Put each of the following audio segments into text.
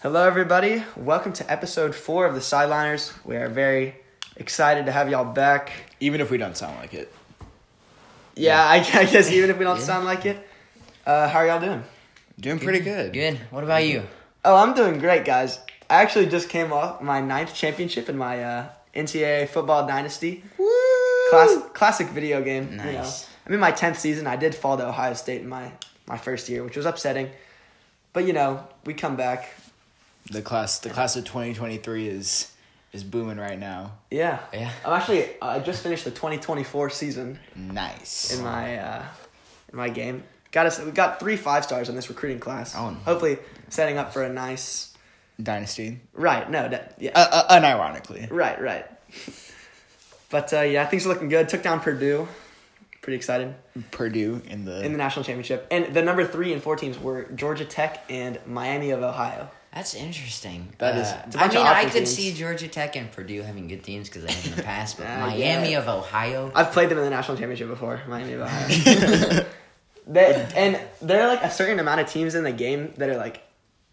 Hello, everybody. Welcome to episode four of the Sideliners. We are very excited to have y'all back. Even if we don't sound like it. Yeah, I, I guess even if we don't Yeah. sound like it. Uh, how are y'all doing? Doing pretty good. Good. What about you? Oh, I'm doing great, guys. I actually just came off my ninth championship in my uh, NCAA football dynasty. Class, classic video game. You know. Nice. I'm in my tenth season. I did fall to Ohio State in my, my first year, which was upsetting. But you know, we come back. The class the class of 2023 is is booming right now. Yeah. Yeah. I'm actually. I just finished the 2024 season Nice. in my uh, in my game. Got us. We got three five stars in this recruiting class. Oh. Hopefully, setting up for a nice. Dynasty. Right. No. That, yeah. Uh, uh, unironically. Right. Right. but uh, yeah, things are looking good. Took down Purdue. Pretty excited Purdue in the, in the national championship, and the number three and four teams were Georgia Tech and Miami of Ohio. That's interesting. That is- Uh, I mean, I could teams. see Georgia Tech and Purdue having good teams because they have in the past, but Uh, Miami yeah. of Ohio. I've played them in the national championship before. Miami of Ohio. they, and there are like a certain amount of teams in the game that are like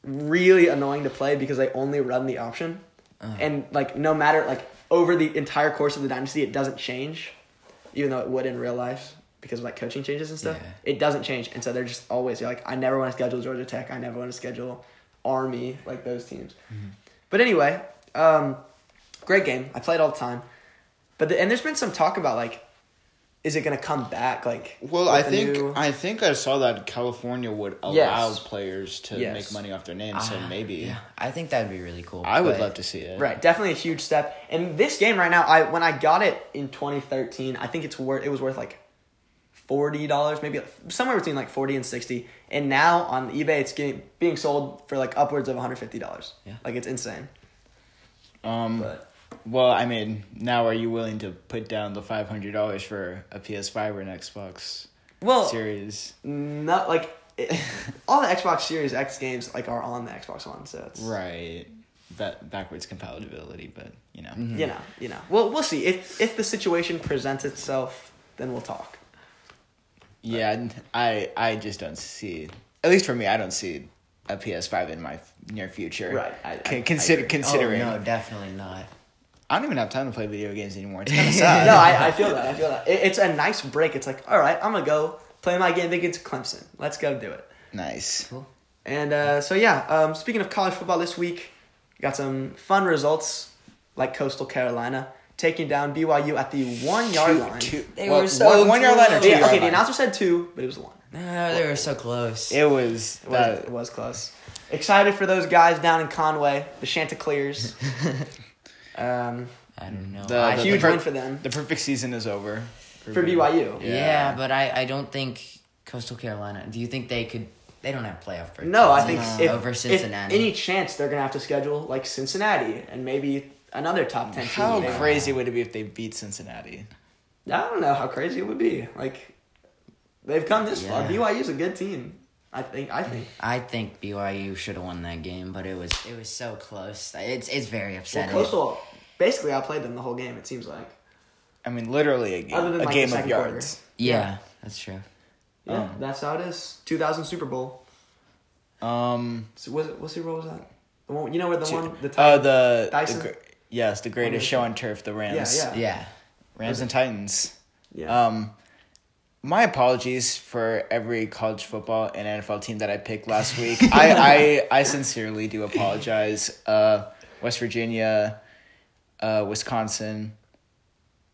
really annoying to play because they only run the option, Uh-huh. and like no matter like over the entire course of the dynasty, it doesn't change, even though it would in real life because of like coaching changes and stuff. Yeah. It doesn't change, and so they're just always you're like I never want to schedule Georgia Tech. I never want to schedule Army like those teams. Mm-hmm. But anyway, um, great game. I played all the time. But the, and there's been some talk about like, is it gonna come back? Like, Well, I think new- I think I saw that California would allow Yes. players to Yes. make money off their names, so Ah, maybe Yeah, I think that would be really cool. I would love to see it. right, definitely a huge step. And this game right now, I when I got it in 2013, I think it's worth it was worth like forty dollars, maybe somewhere between like forty and sixty. And now on eBay, it's getting being sold for like upwards of 150 dollars. Yeah. like it's insane. Um. But Well, I mean, now are you willing to put down the five hundred dollars for a PS5 or an Xbox well, Series? not like it, all the Xbox Series X games like are on the Xbox One, so it's Right. Ba- backwards compatibility, but you know. Mm-hmm. you know, you know. Well, we'll see if if the situation presents itself, then we'll talk. Yeah, I I just don't see. At least for me, I don't see a PS5 in my near future. Right, I- I- Con- I consider agree. considering. Oh, no, definitely not. I don't even have time to play video games anymore. It's kind of sad. no, I, I feel that. I feel that. It, it's a nice break. It's like, all right, I'm gonna go play my game against Clemson. Let's go do it. Nice. Cool. And uh, so yeah, um, speaking of college football this week, got some fun results like Coastal Carolina taking down BYU at the one yard line. Two, They well, were so one, one yard line or two Yeah, yard okay, the announcer said two, but it was one. No, they were so close. It was It was, that. it was close. Excited for those guys down in Conway, the Chanticleers. um, I don't know. The- I- the- huge per- win for them. The perfect season is over For BYU. yeah. Yeah. but I, I don't think Coastal Carolina. Do you think they could? They don't have playoff. berths. No, I think No. if, over if Cincinnati. any chance they're gonna have to schedule like Cincinnati and maybe another top ten. team. How They- crazy would it be if they beat Cincinnati? I don't know how crazy it would be. Like they've come this far. BYU's a good team. I think. I think. I think BYU should have won that game, but it was it was so close. It's it's very upsetting. Well, upsetting. Coastal basically outplayed them the whole game. It seems like. I mean, literally a game, Other than, a like, game the of second yards. yeah, that's true. Yeah, Um, that's how it is. 2000 Super Bowl. Um, So was it? What Super Bowl was that? The one you know where the two- one the oh, time, the, Dyson? the gr- yes, the greatest show on turf, the Rams. Yeah, Yeah, Rams and Titans. yeah. Um, my apologies for every college football and NFL team that I picked last week. I, I I sincerely do apologize. Uh, West Virginia, uh, Wisconsin.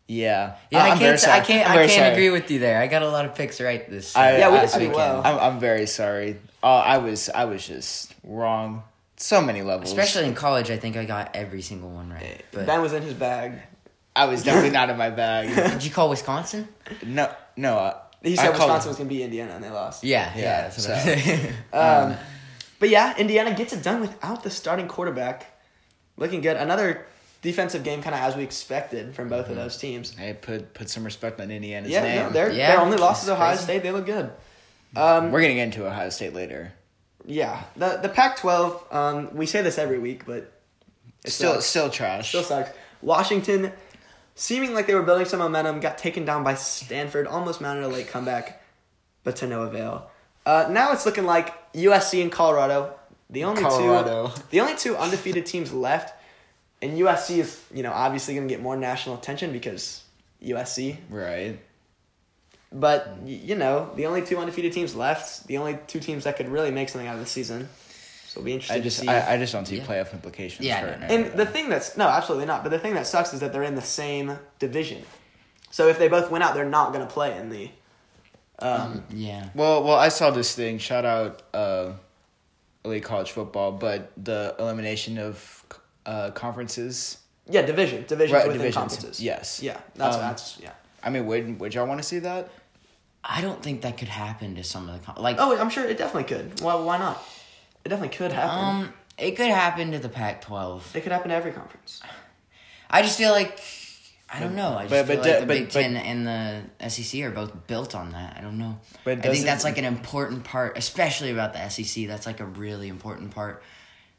Yeah, yeah. I, I'm very can't. I can't. I'm I can't sorry. agree with you there. I got a lot of picks right this. I- Yeah, we uh, did this pretty weekend. well. I'm I'm very sorry. Uh, I was I was just wrong. So many levels. Especially in college, I think I got every single one right. But ben was in his bag. I was definitely not in my bag. did you call Wisconsin? No, no. Uh, He said called- Wisconsin was gonna be Indiana, and they lost. Yeah, Yeah, yeah. that's what so- I'm. Um, but yeah, Indiana gets it done without the starting quarterback. Looking good. Another defensive game, kind of as we expected from both of those teams. Hey, put put some respect on Indiana's Yeah, name. no, their Yeah, their only loss is Ohio crazy. State. They look good. Um, We're gonna get into Ohio State later. Yeah, the the Pac-12. Um, we say this every week, but Still, sucks. still trash. still sucks. Washington, seeming like they were building some momentum, got taken down by Stanford. Almost mounted a late comeback, but to no avail. Uh, now it's looking like USC and Colorado The only Colorado. two the only two undefeated teams left, and USC is you know obviously going to get more national attention because USC. Right. But you know the only two undefeated teams left, the only two teams that could really make something out of the season. So it'll be interesting I just to see. I, I just don't see Yeah. playoff implications. Yeah, for no, it now. And the thing that's no, absolutely not. But the thing that sucks is that they're in the same division. So if they both win out, they're not going to play in the. Um, Yeah. Well, well, I saw this thing. Shout out, uh, elite college football, but the elimination of uh, conferences. yeah, division, divisions Right, within divisions, conferences. yes. Yeah, that's Um, that's yeah. I mean, would would y'all want to see that? I don't think that could happen to some of the com- like. Oh, I'm sure it definitely could. Why? Why not? It definitely could happen. um, it could happen to the Pac-12. it could happen to every conference. I just feel like I don't know. I just But- feel but like the but- Big but- Ten and the SEC are both built on that. I don't know. But I think that's like an important part, especially about the SEC. That's like a really important part.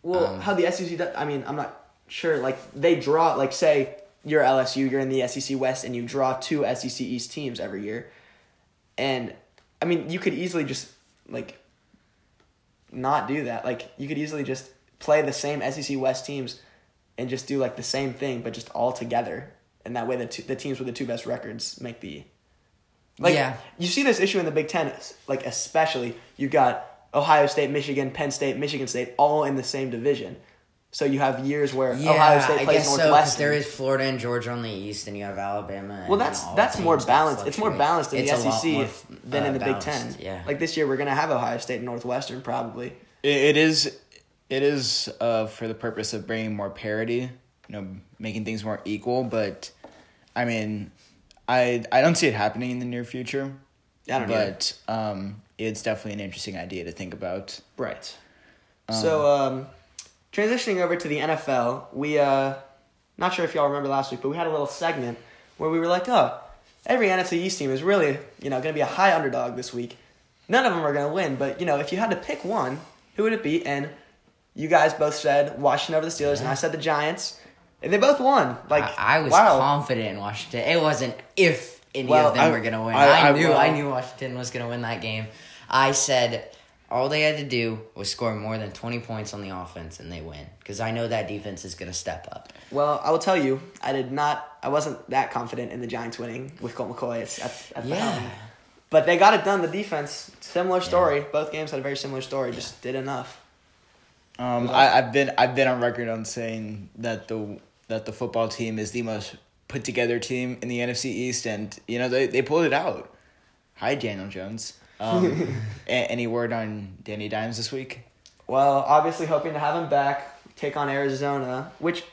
Well, Um, how the SEC? Does, I mean, I'm not sure. Like they draw. Like say you're LSU, you're in the SEC West, and you draw two SEC East teams every year, and I mean, you could easily just like not do that. Like you could easily just play the same SEC West teams and just do like the same thing, but just all together, and that way the two, the teams with the two best records make the. Like Yeah. you see this issue in the Big Ten, like especially you've got Ohio State, Michigan, Penn State, Michigan State, all in the same division. So you have years where Yeah, Ohio State I plays guess so. 'cause Northwestern. there is Florida and Georgia on the East, and you have Alabama. and well, then that's all that's more balanced. It's more balanced in It's the SEC more, than uh, in the Big Ten. Yeah. Like this year, we're gonna have Ohio State and Northwestern probably. It, it is. It is uh, for the purpose of bringing more parity, you know, making things more equal. But I mean, I I don't see it happening in the near future. I don't know. but um, it's definitely an interesting idea to think about. Right. so, um, transitioning over to the NFL, we uh, not sure if y'all remember last week, but we had a little segment where we were like, oh, every NFC East team is really you know going to be a high underdog this week. None of them are going to win, but you know if you had to pick one, who would it be? And you guys both said Washington over the Steelers, and I said the Giants, and they both won. Like I, I was wow. confident in Washington. It wasn't if any Well, of them I- were gonna win. I- I, knew well- I knew Washington was gonna win that game. I said all they had to do was score more than twenty points on the offense and they win. Because I know that defense is gonna step up. Well, I will tell you, I did not. I wasn't that confident in the Giants winning with Colt McCoy at, at, at the Yeah. helm. But they got it done. The defense, similar story. Both games had a very similar story. Just did enough. Um, I, I've been I've been on record on saying that the that the football team is the most put together team in the NFC East, and you know they, they pulled it out. Hi, Daniel Jones. Um, any word on Danny Dimes this week? Well, obviously hoping to have him back, take on Arizona, which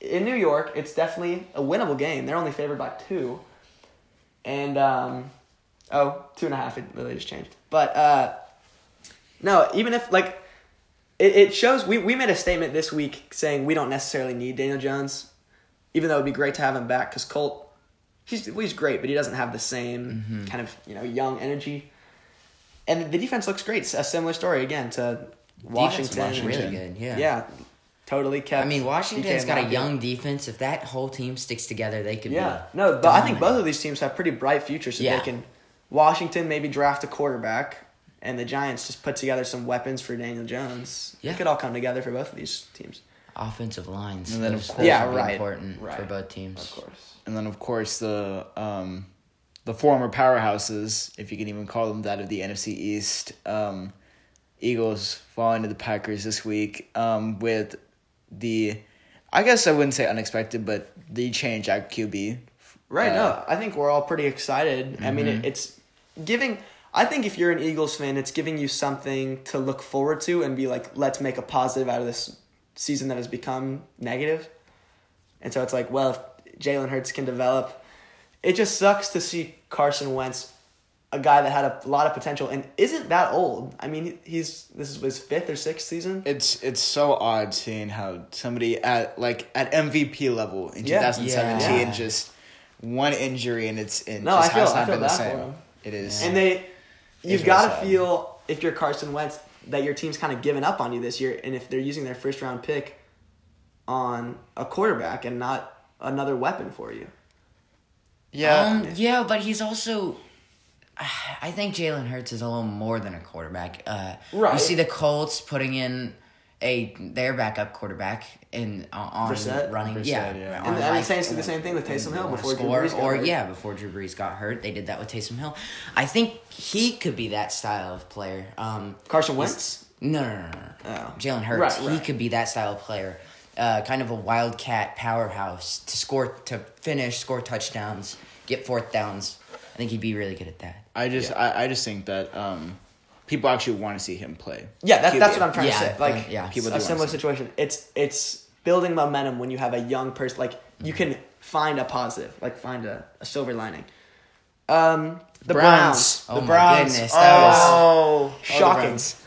in New York, it's definitely a winnable game. They're only favored by two. And, um, oh, two and a half. It really just changed. But, uh, no, even if, like, it, it shows, we, we made a statement this week saying we don't necessarily need Daniel Jones, even though it'd be great to have him back because Colt, he's, he's great, but he doesn't have the same kind of, you know, young energy. And the defense looks great. It's a similar story again to Washington. Defense looks really good. Yeah. Yeah, totally kept. I mean, Washington's got a Metcalf. young defense. If that whole team sticks together, they could Yeah, be. no, but I think both of these teams have pretty bright futures. So Yeah. they can. Washington maybe draft a quarterback, and the Giants just put together some weapons for Daniel Jones. Yeah. It could all come together for both of these teams. offensive lines. And then, of course- Yeah, would be right, Important for both teams. Of course. And then of course the um, the former powerhouses, if you can even call them that, of the NFC East. Um, Eagles falling to the Packers this week um, with the, I guess I wouldn't say unexpected, but the change at QB. Right. Uh, no, I think we're all pretty excited. I mean, it, it's giving. I think if you're an Eagles fan, it's giving you something to look forward to and be like, let's make a positive out of this season that has become negative. And so it's like, well, if Jalen Hurts can develop, it just sucks to see Carson Wentz, a guy that had a lot of potential and isn't that old. I mean, he's this is his fifth or sixth season. It's it's so odd seeing how somebody at like at MVP level in Yeah. 2017 Yeah. just one injury and it's in No, just I feel- has I not feel been the for same. It is. And they, you've got to feel if you're Carson Wentz that your team's kind of given up on you this year, and if they're using their first round pick on a quarterback and not another weapon for you. Yeah. Um, yeah, but he's also. I think Jalen Hurts is a little more than a quarterback. Uh, You see the Colts putting in a their backup quarterback in uh, on Brissett? running. Brissett, yeah, yeah. on, And the Saints did the same thing with Taysom Hill before Drew Brees got or hurt. yeah, before Drew Brees got hurt, they did that with Taysom Hill. I think he could be that style of player. Um, Carson Wentz. no, no, no, no. Oh. Jalen Hurts. Right, He could be that style of player. Uh, kind of a wildcat powerhouse to score, to finish, score touchdowns, get fourth downs. I think he'd be really good at that. I just Yeah. I, I just think that um, people actually want to see him play. Yeah, that, that's what I'm trying Yeah, to say. Like, yeah. People do a similar situation. It's it's building momentum when you have a young person. Like, you can find a positive, like find a, a silver lining. Um, the Browns. Oh the my Browns. goodness, that was- oh, Shocking. Browns.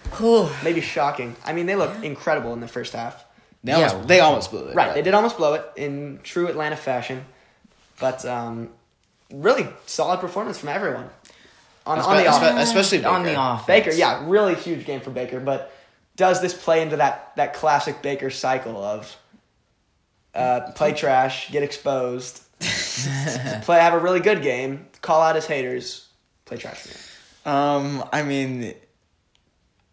Maybe shocking. I mean, they looked incredible in the first half. They almost, Yeah. they almost blew it. Right, but- they did almost blow it in true Atlanta fashion, but um, really solid performance from everyone on, on the espe- especially on the Baker. offense. Baker, yeah, really huge game for Baker. But does this play into that that classic Baker cycle of uh, play trash, get exposed, play have a really good game, call out his haters, play trash again? Um, I mean,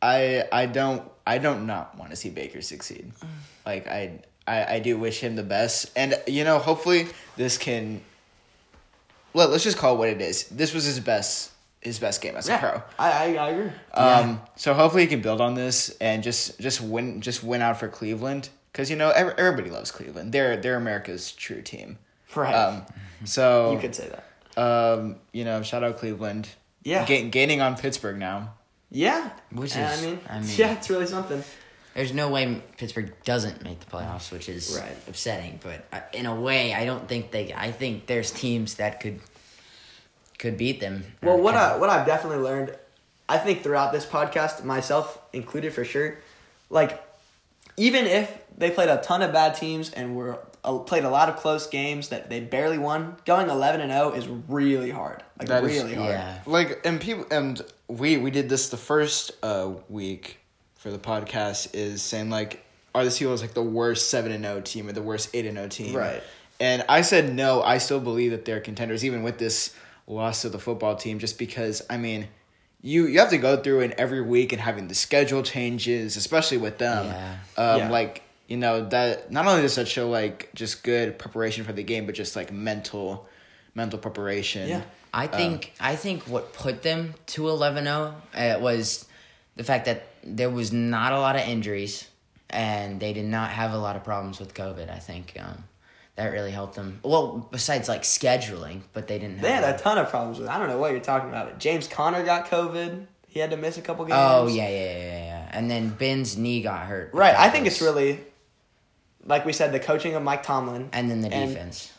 I I don't I don't not want to see Baker succeed. Like I, I I do wish him the best, and you know, hopefully this can. Let, let's just call it what it is. This was his best his best game as a pro. I, I, I agree. Um, so hopefully he can build on this and just just win just win out for Cleveland because you know every, everybody loves Cleveland. They're they're America's true team. Right. Um, so you could say that. um, you know, shout out Cleveland. Yeah. Ga- gaining on Pittsburgh now. Yeah. Which And is- I mean, I mean- yeah, it's really something. There's no way Pittsburgh doesn't make the playoffs, which is Right. upsetting. But uh, in a way, I don't think they. I think there's teams that could could beat them. Well, what I what I've definitely learned, I think throughout this podcast, myself included for sure, like even if they played a ton of bad teams and were uh, played a lot of close games that they barely won, going eleven and zero is really hard. Like That is- really hard. yeah. Like and people and we we did this the first uh week for the podcast is saying like are the Seahawks like the worst seven and zero team or the worst eight and zero team? Right. And I said no. I still believe that they're contenders even with this loss to the football team, just because I mean. You, you have to go through it every week and having the schedule changes, especially with them. Yeah. Um, Yeah. Like you know that not only does that show like just good preparation for the game, but just like mental, mental preparation. Yeah. I think I think what put them to 11-0 uh, was the fact that there was not a lot of injuries and they did not have a lot of problems with COVID. I think um, that really helped them. Well, besides like scheduling, but they didn't. Have They had a- ton of problems with. I don't know what you're talking about. But James Conner got COVID. He had to miss a couple games. Oh yeah, yeah, yeah, yeah. And then Ben's knee got hurt. Right. I think was- it's really, like we said, the coaching of Mike Tomlin. And then the defense.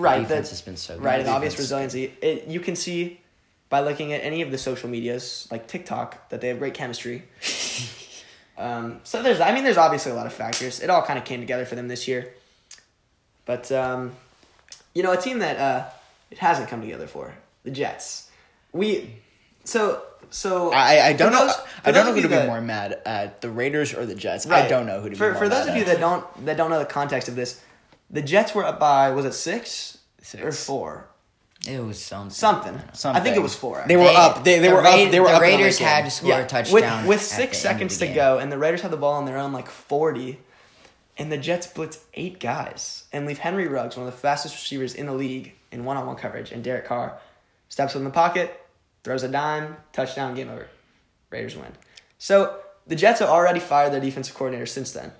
Right. The defense the- has been so good. right, and obvious resiliency. It, you can see by looking at any of the social medias, like TikTok, that they have great chemistry. um, so there's, I mean, there's obviously a lot of factors. It all kind of came together for them this year. But um, you know, a team that uh, it hasn't come together for the Jets. We so so I I don't know those- I don't know who to be more mad at the Raiders or the Jets. I don't know who to be for more for those of you that don't that don't know the context of this. The Jets were up by was it six, Six. or four It was something. something. I Something. think it was four. They were up. They, they the were Ra- up. They were the up. the Raiders had to score yeah. a touchdown with with six the end of seconds to go, and the Raiders had the ball on their own like forty, and the Jets blitz eight guys and leave Henry Ruggs, one of the fastest receivers in the league, in one-on-one coverage, and Derek Carr steps in the pocket, throws a dime, touchdown, game over. Raiders win. So the Jets have already fired their defensive coordinator since then,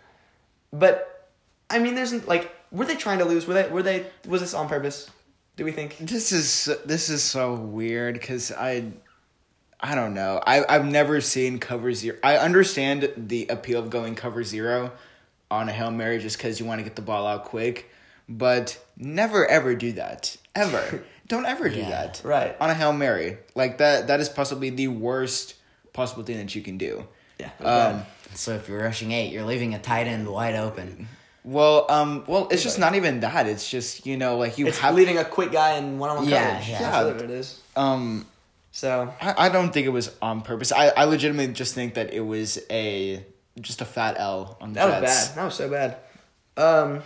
but I mean, there's like, were they trying to lose? Were they? Were they? Was this on purpose? Do we think? This is this is so weird because I, I don't know. I I've never seen cover zero. I understand the appeal of going cover zero on a hail mary just because you want to get the ball out quick, but never ever do that ever. don't ever do Yeah. that. Right. on a hail mary like that. That is possibly the worst possible thing that you can do. Yeah. it was bad. Um, So if you're rushing eight, you're leaving a tight end wide open. Well, um, well, it's just not even that. It's just you know, like you it's have leaving a quick guy in one-on-one Yeah, coverage. yeah. That's what it is. um. So I, I don't think it was on purpose. I, I legitimately just think that it was a just a fat L on the that was Jets. bad. That was so bad. Um,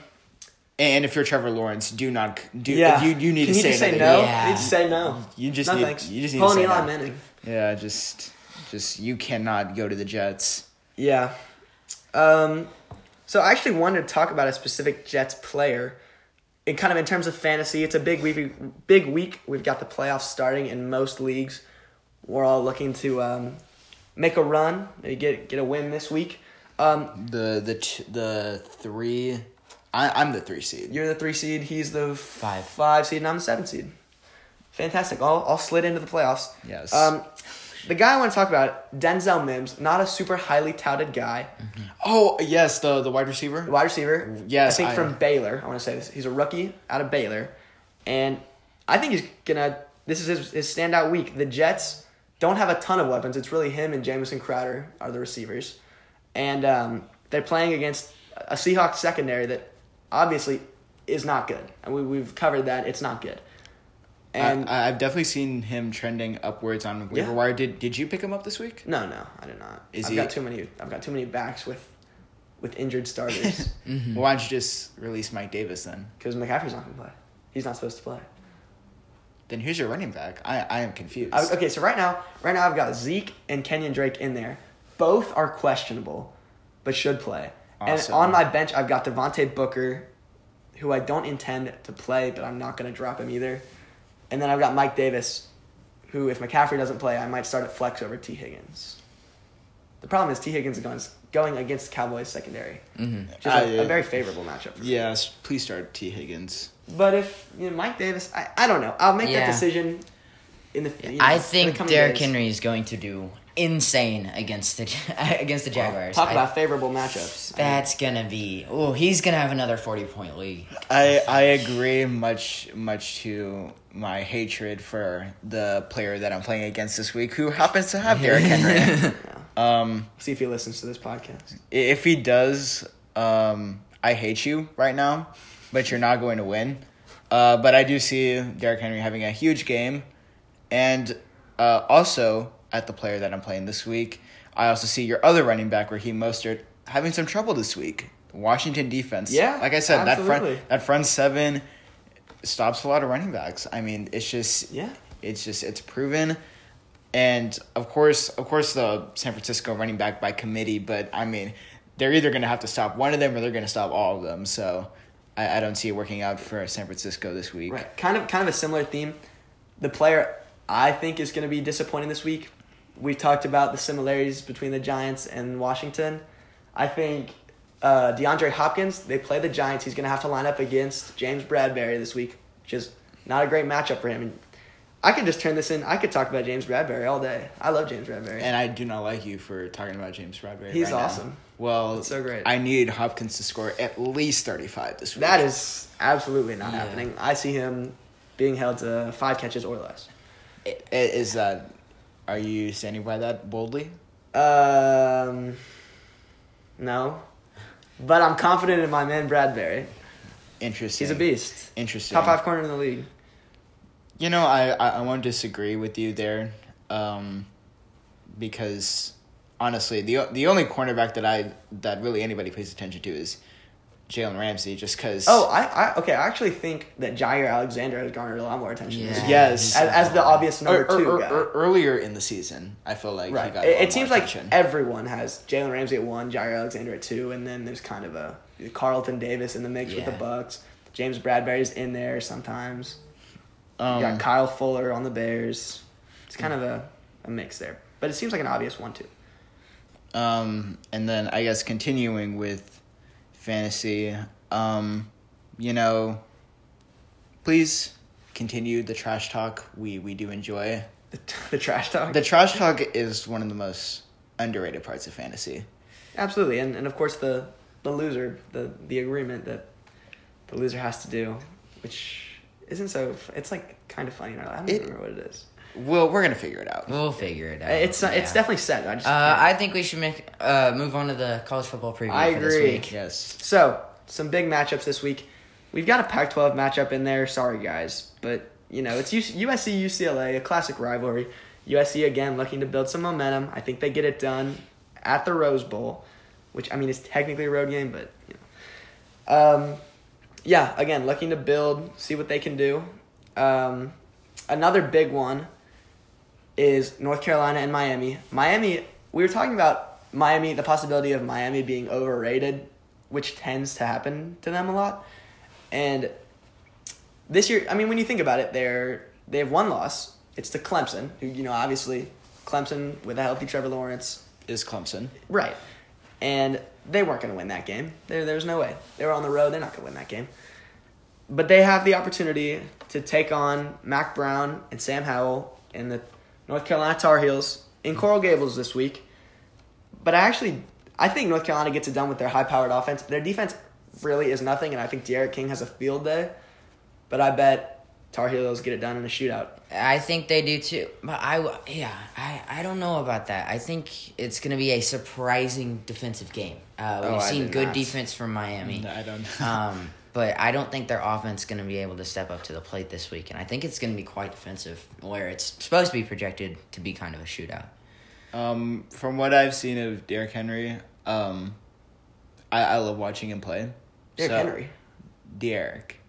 And if you're Trevor Lawrence, do not do. yeah. You you need Can to say, just say another- no? Yeah. You need to say no. You just no need. thanks. You just need Pulling to say Eli no. Manning. Yeah, just just you cannot go to the Jets. Yeah. Um, so I actually wanted to talk about a specific Jets player. In kind of in terms of fantasy, it's a big week. Big week. We've got the playoffs starting in most leagues. We're all looking to um, make a run, maybe get get a win this week. Um, The the t- the three, I, I'm the three seed. you're the three seed. He's the Five. five seed, and I'm the seven seed. Fantastic. All all slid into the playoffs. Yes. Um, the guy I want to talk about, Denzel Mims, not a super highly touted guy. Oh yes, the the wide receiver. wide receiver. Yes, I think I- from Baylor. I want to say this. He's a rookie out of Baylor, and I think he's gonna. This is his, his standout week. The Jets don't have a ton of weapons. It's really him and Jamison Crowder are the receivers, and um, they're playing against a Seahawks secondary that obviously is not good. And we we've covered that. It's not good. And I, I've definitely seen him trending upwards on waiver Yeah. wire. Did did you pick him up this week? no, no, I did not. Is I've he- got too many. I've got too many backs with with injured starters Mm-hmm. Why don't you just release Mike Davis then? because McCaffrey's not gonna play. He's not supposed to play. Then who's your running back. I I am confused. I, okay, so right now, right now I've got Zeke and Kenyon Drake in there. Both are questionable, but should play. Awesome. And on my bench, I've got Devontae Booker, who I don't intend to play, but I'm not going to drop him either. And then I've got Mike Davis, who, if McCaffrey doesn't play, I might start at flex over T. Higgins. The problem is T. Higgins is going, going against Cowboys secondary, Mm-hmm. which is Ah, a, yeah. a very favorable matchup. For me. yes, please start T Higgins. But if you know, Mike Davis, I, I don't know. I'll make Yeah. that decision in the. You know, I in the think Derrick days. Henry is going to do insane against the against the Jaguars. Talk I- about favorable matchups. that's gonna be. Oh, he's gonna have another forty point league. I I agree much much to my hatred for the player that I'm playing against this week, who happens to have Derrick Henry. Yeah. um, See if he listens to this podcast. if he does, um, I hate you right now, but you're not going to win. Uh, but I do see Derrick Henry having a huge game, and uh, also at the player that I'm playing this week, I also see your other running back, Raheem Mostert, having some trouble this week. Washington defense, Yeah, like I said, that front that front seven stops a lot of running backs. I mean, it's just Yeah. it's just it's proven. And of course, of course, the San Francisco running back by committee. But I mean, they're either going to have to stop one of them or they're going to stop all of them. So I, I don't see it working out for San Francisco this week. Right. Kind of kind of a similar theme. The player I think is going to be disappointing this week. We talked about the similarities between the Giants and Washington. I think uh, DeAndre Hopkins, they play the Giants. He's going to have to line up against James Bradberry this week, which is not a great matchup for him. And I could just turn this in. I could talk about James Bradberry all day. I love James Bradberry. And I do not like you for talking about James Bradberry. He's right now. awesome. Well, It's so great. I need Hopkins to score at least thirty-five this week. that is absolutely not Yeah. happening. I see him being held to five catches or less. Is that? Are you standing by that boldly? Um, no, but I'm confident in my man Bradberry. Interesting. He's a beast. Interesting. Top five corner in the league. You know, I, I, I won't disagree with you there, um, because honestly, the the only cornerback that I that really anybody pays attention to is Jalen Ramsey, just because. Oh, I, I okay. I actually think that Jaire Alexander has garnered a lot more attention. Yeah. year. Yes. as, as the obvious number Or- or- two or- guy. or earlier in the season, I feel like right. he got. a It, lot it more seems like attention. everyone has Jalen Ramsey at one, Jaire Alexander at two, and then there's kind of a Carlton Davis in the mix with the Bucs. James Bradberry's in there sometimes. um, you got Kyle Fuller on the Bears. It's kind of a, a mix there, but it seems like an obvious one too. Um, and then I guess continuing with fantasy, um, you know, please continue the trash talk. We we do enjoy. The, the trash talk. The trash talk is one of the most underrated parts of fantasy. Absolutely, and and of course the the loser, the the agreement that the loser has to do, which isn't so. It's like kind of funny. I don't It- remember what it is. Well, we're gonna figure it out. We'll figure it out. It's uh, it's definitely set. I just Uh, I think we should make uh, move on to the college football preview I for this agree. week. Yes. so some big matchups this week. We've got a Pac-12 matchup in there. Sorry guys, but you know it's USC UCLA, a classic rivalry. USC again looking to build some momentum. I think they get it done at the Rose Bowl, which I mean is technically a road game, but you know. Um, yeah, again looking to build, see what they can do. Um, another big one is North Carolina and Miami. Miami, we were talking about Miami, the possibility of Miami being overrated, which tends to happen to them a lot. And this year, I mean, when you think about it, they're they have one loss. It's to Clemson, who you know obviously Clemson with a healthy Trevor Lawrence, Is Clemson. right? And they weren't going to win that game. There, there's no way. They were on the road. They're not going to win that game. But they have the opportunity to take on Mack Brown and Sam Howell in the North Carolina Tar Heels in Coral Gables this week. But I actually, I think North Carolina gets it done with their high-powered offense. Their defense really is nothing, and I think D'Eriq King has a field day. But I bet Tar Heels get it done in a shootout. I think they do too. But I, w- yeah, I, I don't know about that. I think it's going to be a surprising defensive game. Uh, Oh, we've I seen good not. defense from Miami. I don't. Um, but I don't think their offense is going to be able to step up to the plate this week. And I think it's going to be quite defensive, where it's supposed to be projected to be kind of a shootout. Um, from what I've seen of Derrick Henry, um, I, I love watching him play. Derrick So- Henry. Derrick.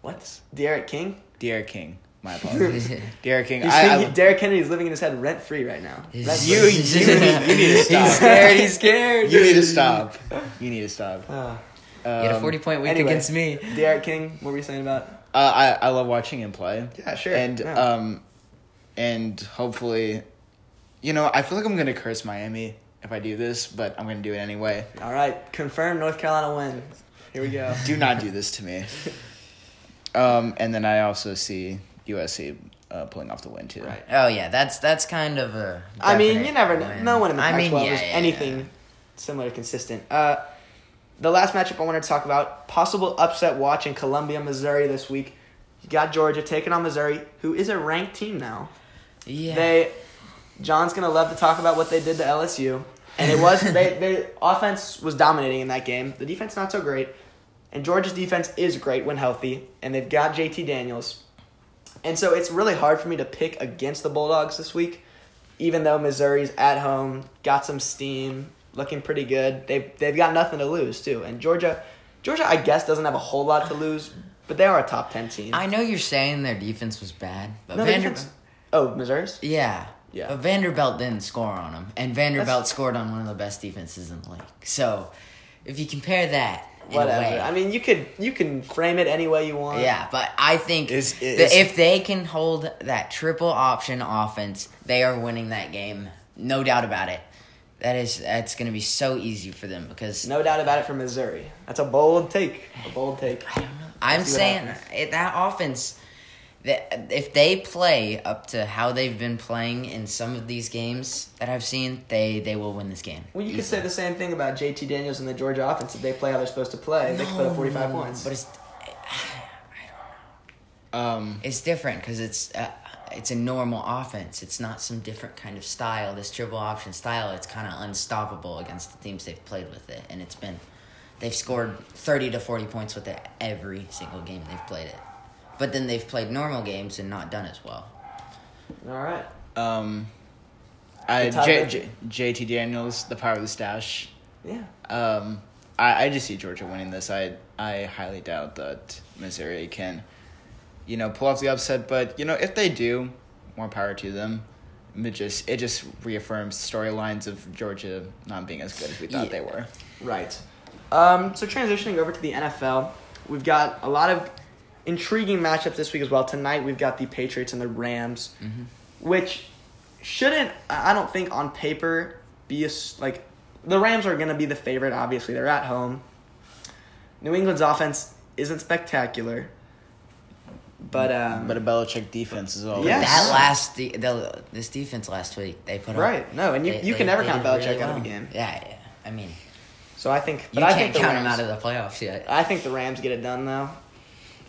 What? D'Eriq King? D'Eriq King. My apologies. D'Eriq King. I, think I, Derrick Henry is living in his head rent free right now? He's- you, you, need, you need to stop. He's scared. He's scared. You need to stop. You need to stop. Uh, He had a Um, forty-point week anyway. against me. D'Eriq King, what were you saying about? Uh, I I love watching him play. Yeah, sure. And yeah. um, and hopefully, you know, I feel like I'm gonna curse Miami if I do this, but I'm gonna do it anyway. All right, confirm North Carolina wins. Here we go. Do not do this to me. Um, and then I also see USC uh, pulling off the win too. Right. Oh yeah, that's that's kind of a. I mean, you never know. No one in the I Pac-12 mean, yeah, is yeah, anything yeah. similar to consistent. Uh, the last matchup I wanted to talk about possible upset watch in Columbia, Missouri this week. You got Georgia taking on Missouri, who is a ranked team now. Yeah. They, John's gonna love to talk about what they did to LSU, and it was they they offense was dominating in that game. The defense not so great, and Georgia's defense is great when healthy, and they've got JT Daniels, and so it's really hard for me to pick against the Bulldogs this week, even though Missouri's at home, got some steam, looking pretty good. They've they've got nothing to lose too, and Georgia, Georgia I guess doesn't have a whole lot to lose, but they are a top ten team. I know you're saying their defense was bad, but No, Vanderbilt. Oh, Missouri's. Yeah. Yeah. But Vanderbilt didn't score on them, and Vanderbilt That's- scored on one of the best defenses in the league. So, if you compare that, Whatever. Way, I mean, you could you can frame it any way you want. yeah, but I think Is- that if they can hold that triple option offense, they are winning that game, no doubt about it. That is, that's going to be so easy for them because No doubt about it for Missouri. That's a bold take. A bold take. I'm see what saying happens. it, that offense, that if they play up to how they've been playing in some of these games that I've seen, they they will win this game. Well, you could say the same thing about JT Daniels and the Georgia offense. If they play how they're supposed to play, they can put up 45 No, points. But it's Um, it's different because it's uh, it's a normal offense. It's not some different kind of style. This triple option style, it's kind of unstoppable against the teams they've played with it, and it's been they've scored thirty to forty points with it every single game they've played it. But then they've played normal games and not done as well. All right. um, I, The tie J, breaker. J, JT Daniels, the power of the stash. Yeah. Um, I, I just see Georgia winning this. I I highly doubt that Missouri can, you know, pull off the upset. But you know, if they do, more power to them. It just it just reaffirms storylines of Georgia not being as good as we thought Yeah. they were. Right. Um, so transitioning over to the NFL, we've got a lot of intriguing matchups this week as well. Tonight we've got the Patriots and the Rams, which shouldn't I don't think on paper be a like the Rams are going to be the favorite. Obviously, they're at home. New England's offense isn't spectacular, but um, But a Belichick defense is all. Yes. That last de- the, this defense last week they put up right no, and you, they- you they- can never they count did Belichick really out of a game. Yeah, yeah. I mean, So I think, but you I can't think the count Rams, them out of the playoffs yet. I think the Rams get it done though.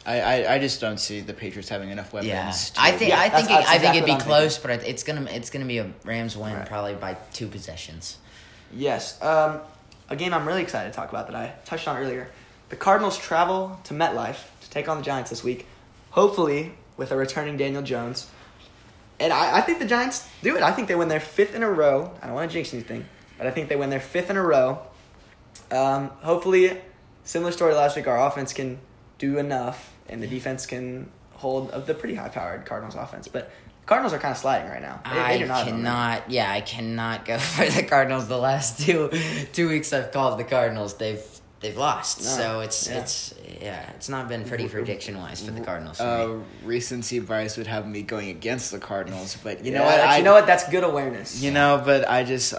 I, I I just don't see the Patriots having enough weapons. Yeah, to- I think Yeah, I think it, that's I think exactly it'd be what I'm close, but it's gonna it's gonna be a Rams win Right. probably by two possessions. Yes. Um, a game I'm really excited to talk about that I touched on earlier. The Cardinals travel to MetLife to take on the Giants this week, hopefully with a returning Daniel Jones. And I, I think the Giants do it. I think they win their fifth in a row. I don't want to jinx anything, but I think they win their fifth in a row. Um, hopefully, similar story last week. Our offense can do enough, and the defense can hold of the pretty high-powered Cardinals offense. But Cardinals are kind of sliding right now. They, they I cannot. Yeah, I cannot go for the Cardinals. The last two two weeks I've called the Cardinals, they've they've lost. No, so it's yeah. it's yeah, it's not been pretty prediction wise for the Cardinals. For Uh, recency bias would have me going against the Cardinals, but you Yeah, know what? I you know what? That's good awareness. You know, but I just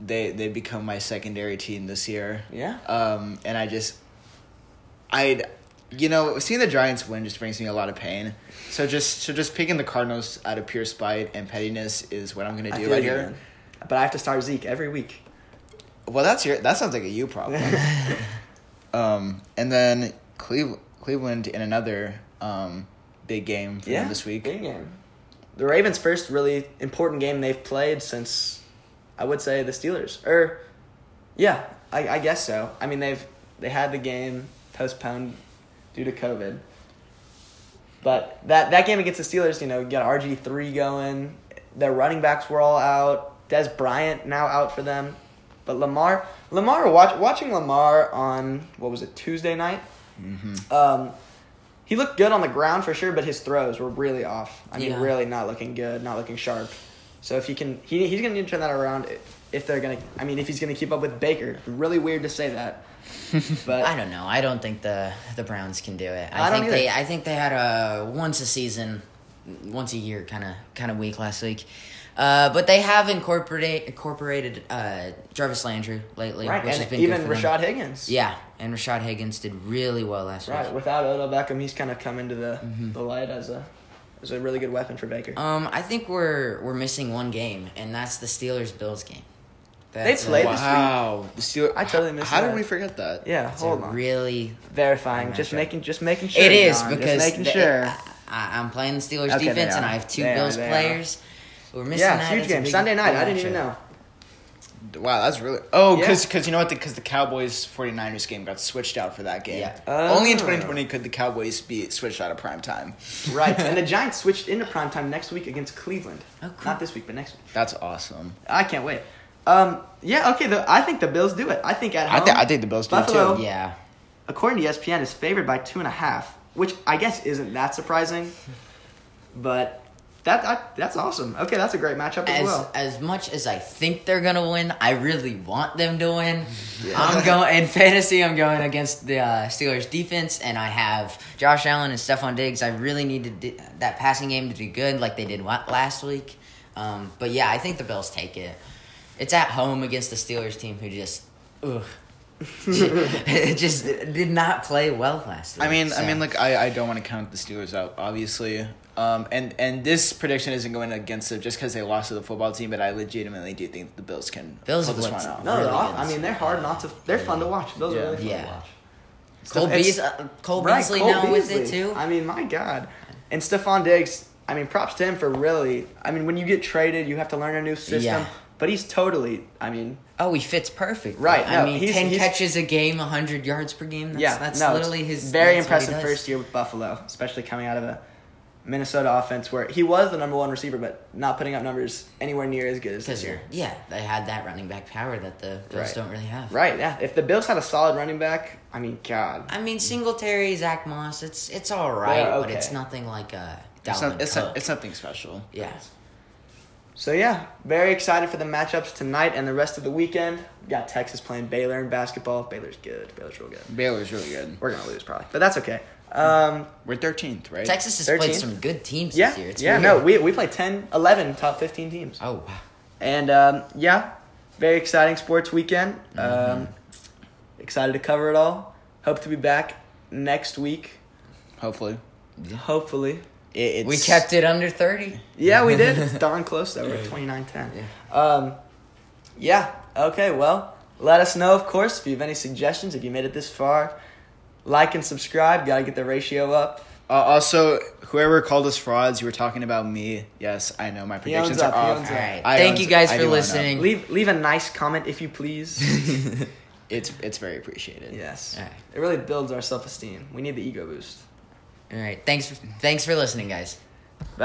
they they become my secondary team this year. Yeah. Um, and I just I'd you know seeing the Giants win just brings me a lot of pain. So just so just picking the Cardinals out of pure spite and pettiness is what I'm gonna do right here. man. But I have to start Zeke every week. Well, that's your that sounds like a you problem. um, and then Cleve, Cleveland in another um big game for them this week. Big game. The Ravens' first really important game they've played since I would say the Steelers. Or yeah, I, I guess so. I mean they've they had the game postponed due to COVID. But that that game against the Steelers, you know, you got RG three going. Their running backs were all out. Dez Bryant now out for them. But Lamar, Lamar, watch, watching Lamar on what was it Tuesday night? Mm-hmm. Um, he looked good on the ground for sure, but his throws were really off. I mean, Yeah. really not looking good, not looking sharp. So if he can, he, he's gonna need to turn that around. If they're gonna, I mean, if he's gonna keep up with Baker, really weird to say that, but I don't know. I don't think the the Browns can do it. I, I don't think they. I think they had a once a season, once a year kind of kind of week last week. Uh, but they have incorporated incorporated uh, Jarvis Landry lately, right, which has and been even good for them. Rashad Higgins, Yeah, and Rashad Higgins did really well last right. week. Right, without Odell Beckham, he's kind of come into the Mm-hmm. the light as a as a really good weapon for Baker. Um, I think we're we're missing one game, and that's the Steelers Bills game. They played a, this Wow, the Steelers. I totally missed How that. did we forget that? yeah, that's a hold on, really verifying, just sure. making, just making sure. It is John, because just making the- sure. I, I'm playing the Steelers Okay, defense, and. I have two They are, Bills they are. Players. We're missing yeah, that. huge game Sunday night. I didn't even know. Wow, that's really. Oh, Yeah. because you know what? Because the, Cowboys 49ers game got switched out for that game. Yeah. Only in Oh. 2020 could the Cowboys be switched out of prime time. Right, and the Giants switched into primetime next week against Cleveland. Oh, cool. Not this week, but next week. That's awesome. I can't wait. Um, yeah, okay. The, I think the Bills do it. I think at I home, think I think the Bills do Buffalo- too. Yeah, according to ESPN, is favored by two and a half, which I guess isn't that surprising. But that, that that's awesome. Okay, that's a great matchup as, as well. as much as I think they're gonna win, I really want them to win. Yeah. I'm going in fantasy. I'm going against the uh, Steelers defense, and I have Josh Allen and Stefon Diggs. I really need to do, that passing game to do good, like they did wa- last week. Um, but yeah, I think the Bills take it. It's at home against the Steelers team, who just, ugh, just did not play well last week. I mean, I mean, like I, I don't want to count the Steelers out, obviously. Um, and and this prediction isn't going against them just because they lost to the football team, but I legitimately do think the Bills can Bills pull this one out. No, really they're off. I mean, they're hard not to. They're fun to watch. Those Yeah. are really fun Yeah. to watch. Cole, It's- Beas, uh, Cole Right, Beasley Cole now with it too. I mean, my God. And Stefon Diggs, I mean, props to him for really. I mean, when you get traded, you have to learn a new system. Yeah. But he's totally. I mean, Oh, he fits perfect. Right, I mean, he's- ten he's- catches a game, hundred yards per game. That's, yeah, that's no, literally his. Very that's what he impressive first year with Buffalo, especially coming out of a Minnesota offense where he was the number one receiver, but not putting up numbers anywhere near as good as this Because year. yeah, they had that running back power that the Bills Right. don't really have. Right. Yeah. If the Bills had a solid running back, I mean, God. I mean, Singletary, Zach Moss, it's it's all right, They're but it's nothing like a It's, Dalvin not, it's, Cook. not, it's nothing special. yeah. So yeah, very excited for the matchups tonight and the rest of the weekend. We got Texas playing Baylor in basketball. Baylor's good. Baylor's real good. Baylor's really good. We're gonna lose probably, but that's okay. Um, We're 13th, right? Texas has 13th? played some good teams yeah, this year. It's yeah. weird. No, we we play 10, 11 top fifteen teams, Oh wow. and um, yeah, very exciting sports weekend. Mm-hmm. Um, excited to cover it all. Hope to be back next week. Hopefully. Hopefully. It, it's, We kept it under thirty. Yeah, we did. It's darn close though. We're at 29-10. Um, yeah. Okay. Well, let us know, of course, if you have any suggestions. If you made it this far, like and subscribe. Got to get the ratio up. Uh, also, whoever called us frauds, you were talking about me. Yes, I know my predictions are up, he off. owns All up. right. Thank you guys I for do own up. listening. Leave leave a nice comment if you please. It's it's very appreciated. yes. All right. It really builds our self esteem. We need the ego boost. All right. Thanks. Thanks for listening, guys. Bye.